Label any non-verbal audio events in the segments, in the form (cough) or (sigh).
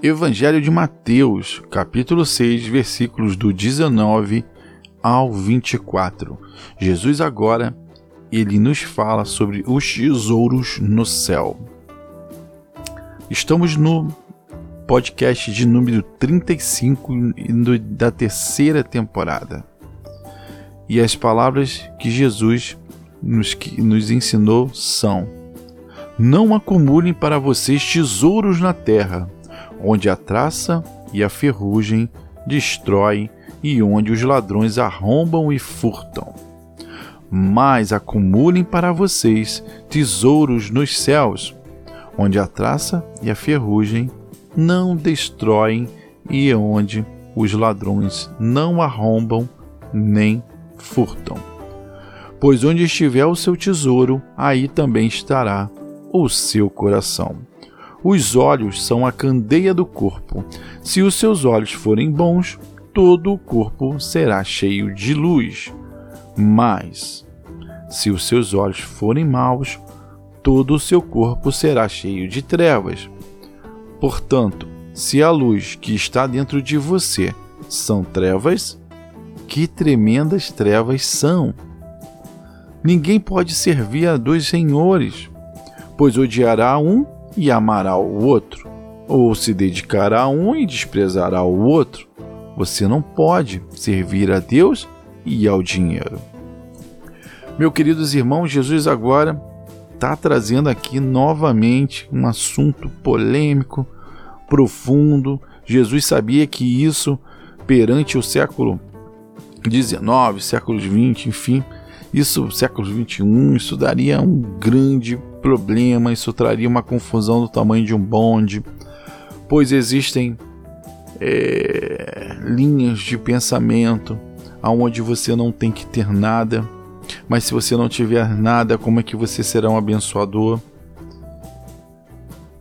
Evangelho de Mateus, capítulo 6, versículos do 19 ao 24. Jesus agora ele nos fala sobre os tesouros no céu. Estamos no podcast de número 35 da terceira temporada. E as palavras que Jesus nos, nos ensinou são: Não acumulem para vocês tesouros na terra onde a traça e a ferrugem destroem e onde os ladrões arrombam e furtam. Mas acumulem para vocês tesouros nos céus, onde a traça e a ferrugem não destroem e onde os ladrões não arrombam nem furtam. Pois onde estiver o seu tesouro, aí também estará o seu coração. Os olhos são a candeia do corpo. Se os seus olhos forem bons, todo o corpo será cheio de luz. Mas, se os seus olhos forem maus, todo o seu corpo será cheio de trevas. Portanto, se a luz que está dentro de você são trevas, que tremendas trevas são! Ninguém pode servir a dois senhores, pois odiará um e amará o outro, ou se dedicará a um e desprezará o outro. Você não pode servir a Deus e ao dinheiro. Meus queridos irmãos, Jesus agora está trazendo aqui novamente um assunto polêmico, profundo. Jesus sabia que isso, perante o século XIX, século XX, enfim, isso, século XXI, isso daria um grande problema, isso traria uma confusão do tamanho de um bonde, pois existem é, linhas de pensamento aonde você não tem que ter nada, mas se você não tiver nada, como é que você será um abençoador?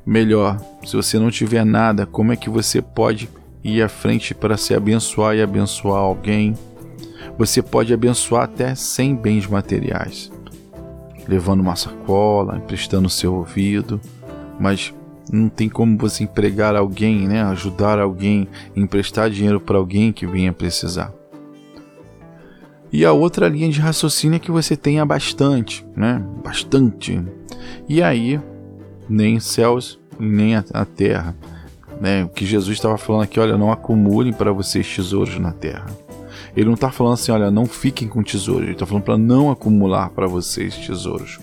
Melhor, se você não tiver nada, como é que você pode ir à frente para se abençoar e abençoar alguém? Você pode abençoar até sem bens materiais, levando uma sacola, emprestando seu ouvido, mas não tem como você empregar alguém, né, ajudar alguém, emprestar dinheiro para alguém que venha precisar. E a outra linha de raciocínio é que você tenha bastante, né? Bastante. E aí, nem céus nem a, a terra. Né? O que Jesus estava falando aqui, olha, não acumulem para vocês tesouros na terra. Ele não está falando assim, olha, não fiquem com tesouro. Ele está falando para não acumular para vocês tesouros.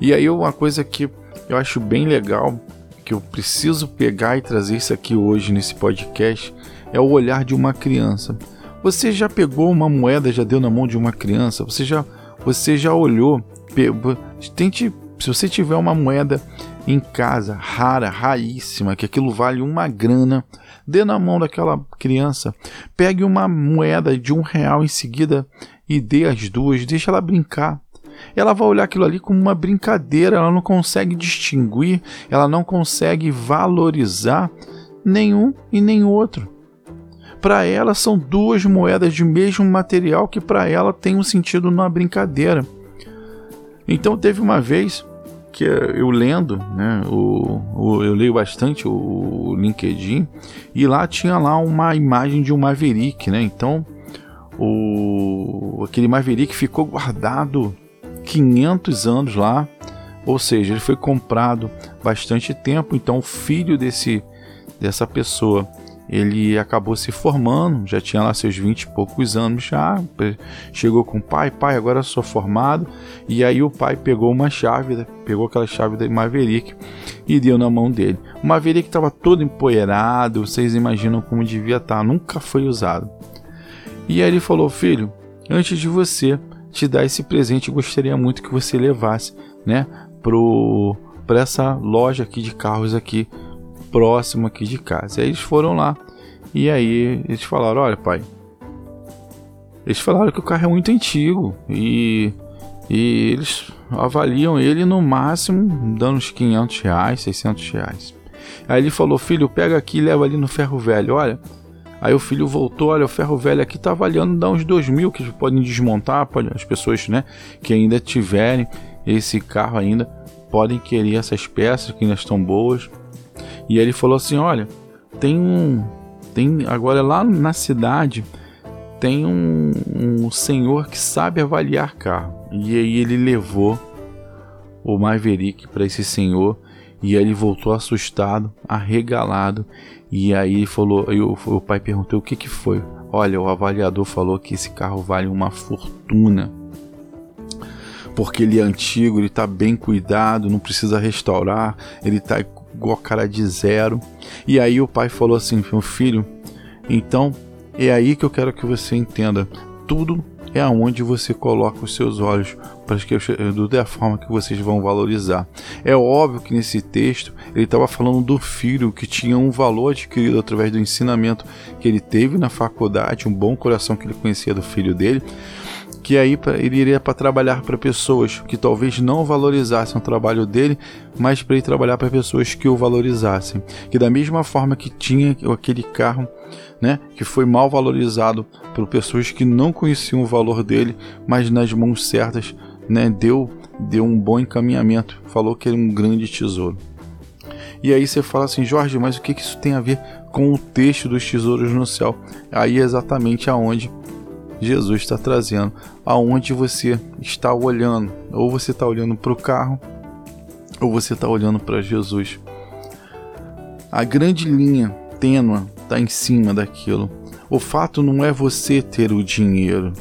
E aí uma coisa que eu acho bem legal, que eu preciso pegar e trazer isso aqui hoje nesse podcast, é o olhar de uma criança. Você já pegou uma moeda, já deu na mão de uma criança? Você já, você já olhou? Tente, se você tiver uma moeda em casa, rara, raríssima, que aquilo vale uma grana, dê na mão daquela criança, pegue uma moeda de um real em seguida e dê as duas, deixa ela brincar. Ela vai olhar aquilo ali como uma brincadeira, ela não consegue distinguir, ela não consegue valorizar nenhum e nem outro. Para ela são duas moedas de mesmo material que para ela tem um sentido numa brincadeira. Então teve uma vez que eu lendo, né, o, o, eu leio bastante o, o, LinkedIn e lá tinha lá uma imagem de um Maverick, né? Então, o aquele Maverick ficou guardado 500 anos lá, ou seja, ele foi comprado bastante tempo, então o filho desse dessa pessoa ele acabou se formando, já tinha lá seus 20 e poucos anos já, chegou com o pai, pai, agora sou formado, e aí o pai pegou uma chave, pegou aquela chave da Maverick e deu na mão dele. O Maverick estava todo empoeirado, vocês imaginam como devia estar, tá, nunca foi usado. E aí ele falou, filho, antes de você te dar esse presente, gostaria muito que você levasse, né, pro para essa loja aqui de carros aqui próximo aqui de casa. E aí eles foram lá e aí eles falaram: Olha, pai, eles falaram que o carro é muito antigo e, e eles avaliam ele no máximo dando uns 500 reais, 600 reais. Aí ele falou: Filho, pega aqui e leva ali no ferro velho. Olha. Aí o filho voltou, olha, o ferro velho aqui tá avaliando dar uns 2 mil que podem desmontar, pode, as pessoas, né, que ainda tiverem esse carro ainda podem querer essas peças que ainda estão boas. E ele falou assim: Olha, tem um. Tem agora lá na cidade tem um, um senhor que sabe avaliar carro. E aí ele levou o Maverick para esse senhor e aí ele voltou assustado, arregalado. E aí falou, o, o pai perguntou o que que foi. Olha, o avaliador falou que esse carro vale uma fortuna. Porque ele é antigo, ele está bem cuidado, não precisa restaurar, ele está igual cara de zero. E aí o pai falou assim: meu filho, então é aí que eu quero que você entenda. Tudo é aonde você coloca os seus olhos para que da forma que vocês vão valorizar. É óbvio que nesse texto ele estava falando do filho que tinha um valor adquirido através do ensinamento que ele teve na faculdade, um bom coração que ele conhecia do filho dele, que aí ele iria para trabalhar para pessoas que talvez não valorizassem o trabalho dele, mas para ele trabalhar para pessoas que o valorizassem. Que da mesma forma que tinha aquele carro, né, que foi mal valorizado por pessoas que não conheciam o valor dele, mas nas mãos certas, né, deu deu um bom encaminhamento, falou que era um grande tesouro. E aí você fala assim, Jorge, mas o que, que isso tem a ver com o texto dos tesouros no céu? Aí é exatamente aonde Jesus está trazendo, aonde você está olhando, ou você está olhando para o carro, ou você está olhando para Jesus. A grande linha tênua está em cima daquilo. O fato não é você ter o dinheiro.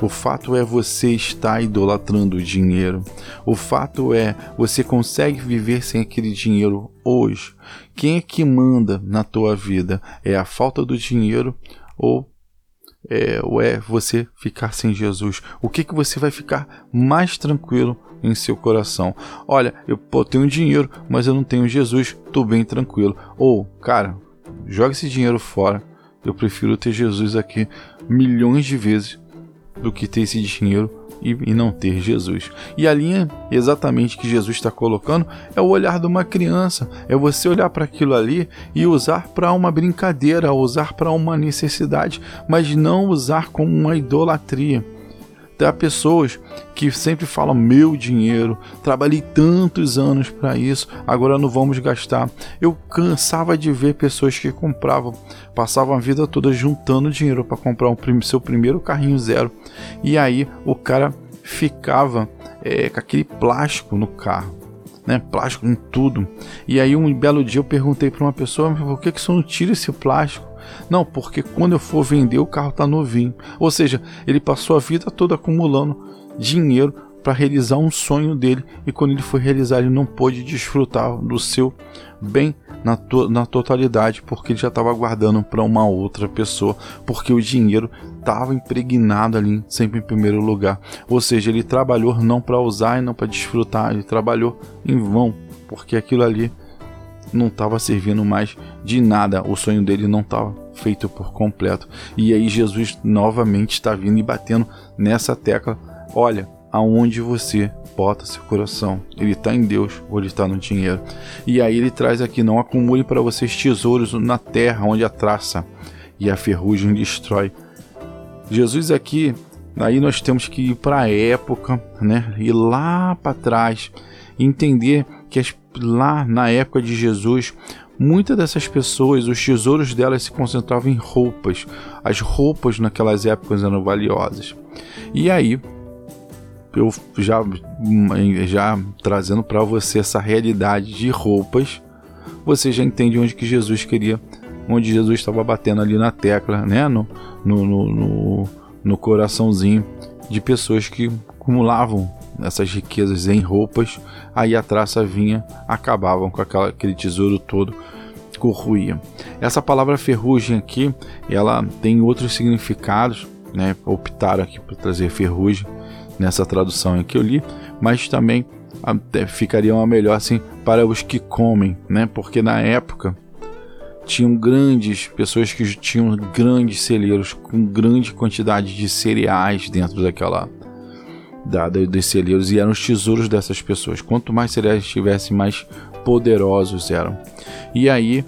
O fato é você estar idolatrando o dinheiro. O fato é você consegue viver sem aquele dinheiro hoje. Quem é que manda na tua vida? É a falta do dinheiro ou é, ou é você ficar sem Jesus? O que, que você vai ficar mais tranquilo em seu coração? Olha, eu pô, tenho dinheiro, mas eu não tenho Jesus, tô bem tranquilo. Ou, cara, joga esse dinheiro fora. Eu prefiro ter Jesus aqui milhões de vezes do que ter esse dinheiro e, e não ter Jesus. E a linha exatamente que Jesus está colocando é o olhar de uma criança, é você olhar para aquilo ali e usar para uma brincadeira, usar para uma necessidade, mas não usar como uma idolatria. Há pessoas que sempre falam meu dinheiro, trabalhei tantos anos para isso, agora não vamos gastar. Eu cansava de ver pessoas que compravam, passavam a vida toda juntando dinheiro para comprar um seu primeiro carrinho zero. E aí o cara ficava é, com aquele plástico no carro. Né, plástico em tudo. E aí um belo dia eu perguntei para uma pessoa, por que que você não tira esse plástico? Não, porque quando eu for vender o carro tá novinho. Ou seja, ele passou a vida toda acumulando dinheiro para realizar um sonho dele e quando ele foi realizar ele não pôde desfrutar do seu bem na, to na totalidade porque ele já estava guardando para uma outra pessoa porque o dinheiro estava impregnado ali sempre em primeiro lugar ou seja ele trabalhou não para usar e não para desfrutar ele trabalhou em vão porque aquilo ali não estava servindo mais de nada, o sonho dele não estava feito por completo. E aí Jesus novamente está vindo e batendo nessa tecla: olha, aonde você bota seu coração, ele está em Deus ou ele está no dinheiro. E aí ele traz aqui: não acumule para vocês tesouros na terra, onde a traça e a ferrugem destrói. Jesus aqui, aí nós temos que ir para a época, né? Ir lá para trás, entender que as lá na época de Jesus, muitas dessas pessoas, os tesouros delas se concentravam em roupas. As roupas naquelas épocas eram valiosas. E aí, eu já, já trazendo para você essa realidade de roupas, você já entende onde que Jesus queria, onde Jesus estava batendo ali na tecla, né? No, no, no, no, no coraçãozinho de pessoas que acumulavam essas riquezas em roupas, aí a traça vinha, acabavam com aquela, aquele tesouro todo, corruía. Essa palavra ferrugem aqui, ela tem outros significados, né? Optaram aqui por trazer ferrugem nessa tradução que eu li, mas também até ficaria uma melhor assim para os que comem, né? Porque na época tinham grandes pessoas que tinham grandes celeiros com grande quantidade de cereais dentro daquela da, dos celeiros e eram os tesouros dessas pessoas. Quanto mais cereais tivessem, mais poderosos eram. E aí,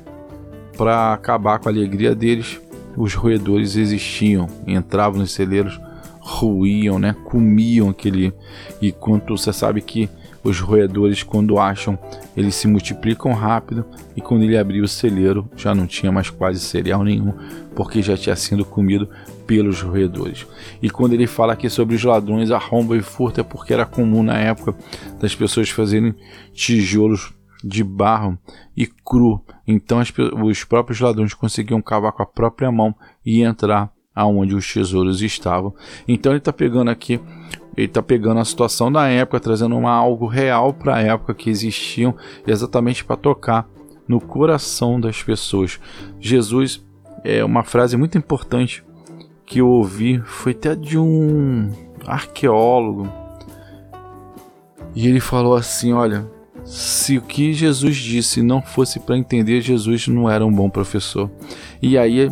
para acabar com a alegria deles, os roedores existiam, entravam nos celeiros, ruíam, né? comiam aquele. E quanto você sabe que os roedores, quando acham, eles se multiplicam rápido e quando ele abriu o celeiro já não tinha mais quase cereal nenhum, porque já tinha sido comido pelos roedores. E quando ele fala aqui sobre os ladrões, arromba e furta, é porque era comum na época das pessoas fazerem tijolos de barro e cru. Então as, os próprios ladrões conseguiam cavar com a própria mão e entrar aonde os tesouros estavam. Então ele está pegando aqui, ele está pegando a situação da época, trazendo uma, algo real para a época que existiam, exatamente para tocar no coração das pessoas. Jesus é uma frase muito importante que eu ouvi, foi até de um arqueólogo. E ele falou assim: Olha, se o que Jesus disse não fosse para entender, Jesus não era um bom professor. E aí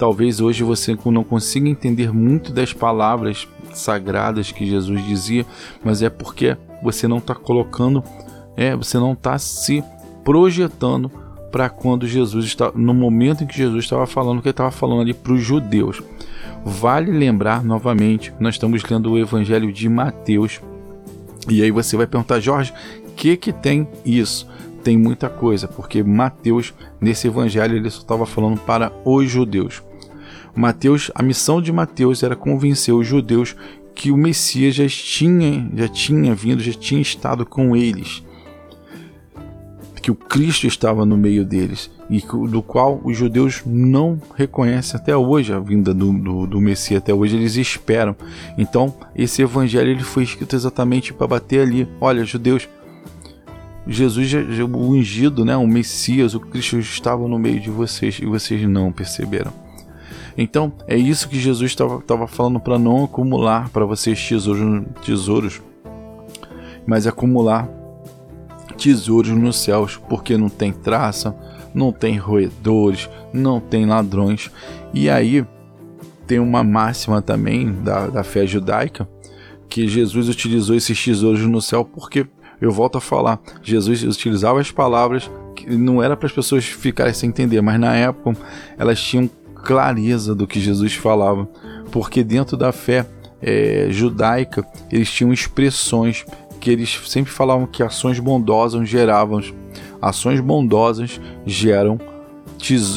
Talvez hoje você não consiga entender muito das palavras sagradas que Jesus dizia, mas é porque você não está colocando, é, você não está se projetando para quando Jesus está, no momento em que Jesus estava falando, que ele estava falando ali para os judeus. Vale lembrar novamente, nós estamos lendo o Evangelho de Mateus, e aí você vai perguntar, Jorge, o que que tem isso? Tem muita coisa, porque Mateus, nesse evangelho, ele só estava falando para os judeus. Mateus, a missão de Mateus era convencer os judeus que o Messias já tinha, já tinha vindo, já tinha estado com eles, que o Cristo estava no meio deles e do qual os judeus não reconhecem até hoje a vinda do, do, do Messias, até hoje eles esperam. Então, esse evangelho ele foi escrito exatamente para bater ali. Olha, judeus, Jesus, o ungido, né, o Messias, o Cristo estava no meio de vocês e vocês não perceberam. Então, é isso que Jesus estava falando para não acumular para vocês tesouros, tesouros, mas acumular tesouros nos céus, porque não tem traça, não tem roedores, não tem ladrões. E aí tem uma máxima também da, da fé judaica que Jesus utilizou esses tesouros no céu porque eu volto a falar, Jesus utilizava as palavras que não era para as pessoas ficarem sem entender, mas na época elas tinham clareza do que Jesus falava, porque dentro da fé é, judaica eles tinham expressões que eles sempre falavam que ações bondosas geravam, ações bondosas geram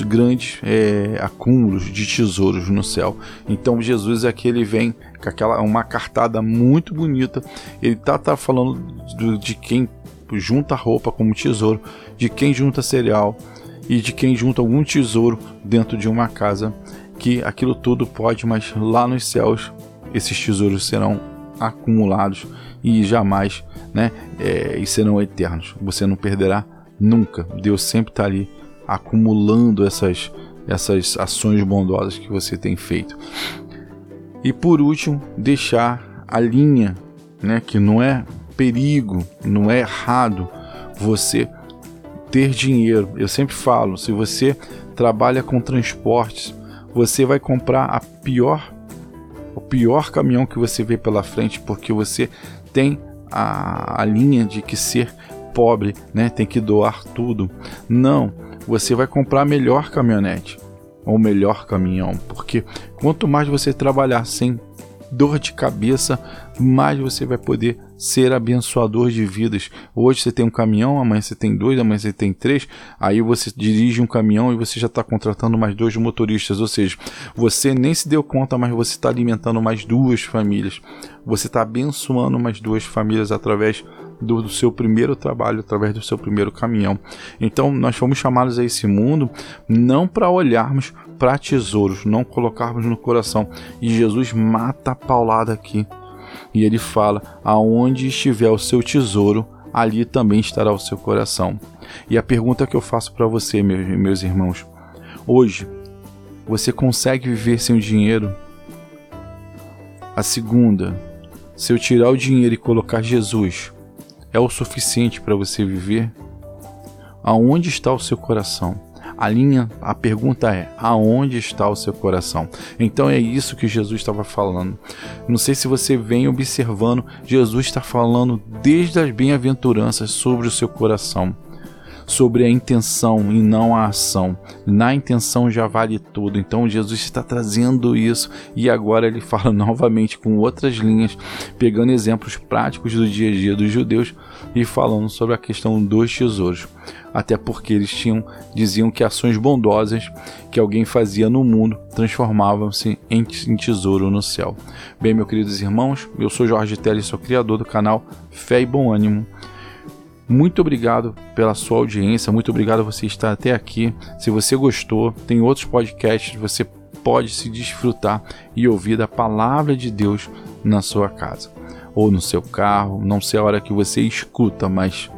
grandes é, acúmulos de tesouros no céu. Então Jesus aqui ele vem com aquela uma cartada muito bonita. Ele tá, tá falando do, de quem junta roupa como tesouro, de quem junta cereal, e de quem junta algum tesouro dentro de uma casa, que aquilo tudo pode, mas lá nos céus esses tesouros serão acumulados e jamais, né, é, e serão eternos. Você não perderá nunca. Deus sempre está ali acumulando essas essas ações bondosas que você tem feito. E por último, deixar a linha, né, que não é perigo, não é errado você ter dinheiro. Eu sempre falo, se você trabalha com transportes, você vai comprar a pior o pior caminhão que você vê pela frente, porque você tem a, a linha de que ser pobre, né, tem que doar tudo. Não, você vai comprar a melhor caminhonete ou melhor caminhão, porque quanto mais você trabalhar sem dor de cabeça, mais você vai poder ser abençoador de vidas. Hoje você tem um caminhão, amanhã você tem dois, amanhã você tem três. Aí você dirige um caminhão e você já está contratando mais dois motoristas. Ou seja, você nem se deu conta, mas você está alimentando mais duas famílias. Você está abençoando mais duas famílias através do, do, seu primeiro trabalho, através do seu primeiro caminhão. Então, nós fomos chamados a esse mundo não para olharmos para tesouros, não colocarmos no coração. E Jesus mata a paulada aqui. E ele fala: Aonde estiver o seu tesouro, ali também estará o seu coração. E a pergunta que eu faço para você, meus, meus irmãos: hoje, você consegue viver sem o dinheiro? A segunda, se eu tirar o dinheiro e colocar Jesus, é o suficiente para você viver? Aonde está o seu coração? A linha, a pergunta é: aonde está o seu coração? Então é isso que Jesus estava falando. Não sei se você vem observando, Jesus está falando desde as bem-aventuranças sobre o seu coração, sobre a intenção e não a ação. Na intenção já vale tudo. Então Jesus está trazendo isso e agora ele fala (laughs) novamente com outras linhas, pegando exemplos práticos do dia a dia dos judeus e falando sobre a questão dos tesouros. Até porque eles tinham diziam que ações bondosas que alguém fazia no mundo transformavam-se em, tesouro no céu. Bem, meus queridos irmãos, eu sou Jorge Teles, sou criador do canal Fé e Bom Ânimo. Muito obrigado pela sua audiência, muito obrigado você estar até aqui. Se você gostou, tem outros podcasts, você pode se desfrutar e ouvir a palavra de Deus na sua casa ou no seu carro. Não sei a hora que você escuta, mas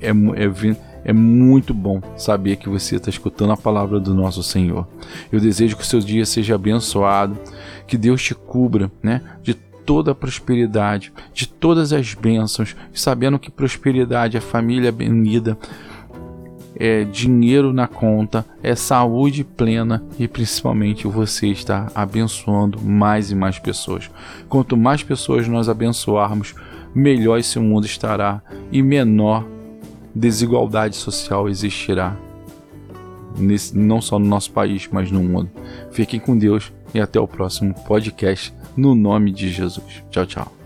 é, é, é muito bom saber que você está escutando a palavra do nosso Senhor. Eu desejo que o seu dia seja abençoado, que Deus te cubra né, de toda a prosperidade, de todas as bênçãos, sabendo que prosperidade é família bem-vinda, é dinheiro na conta, é saúde plena e principalmente você está abençoando mais e mais pessoas. Quanto mais pessoas nós abençoarmos, melhor esse mundo estará e menor desigualdade social existirá. Nesse, não só no nosso país, mas no mundo. Fiquem com Deus e até o próximo podcast no nome de Jesus. Tchau, tchau.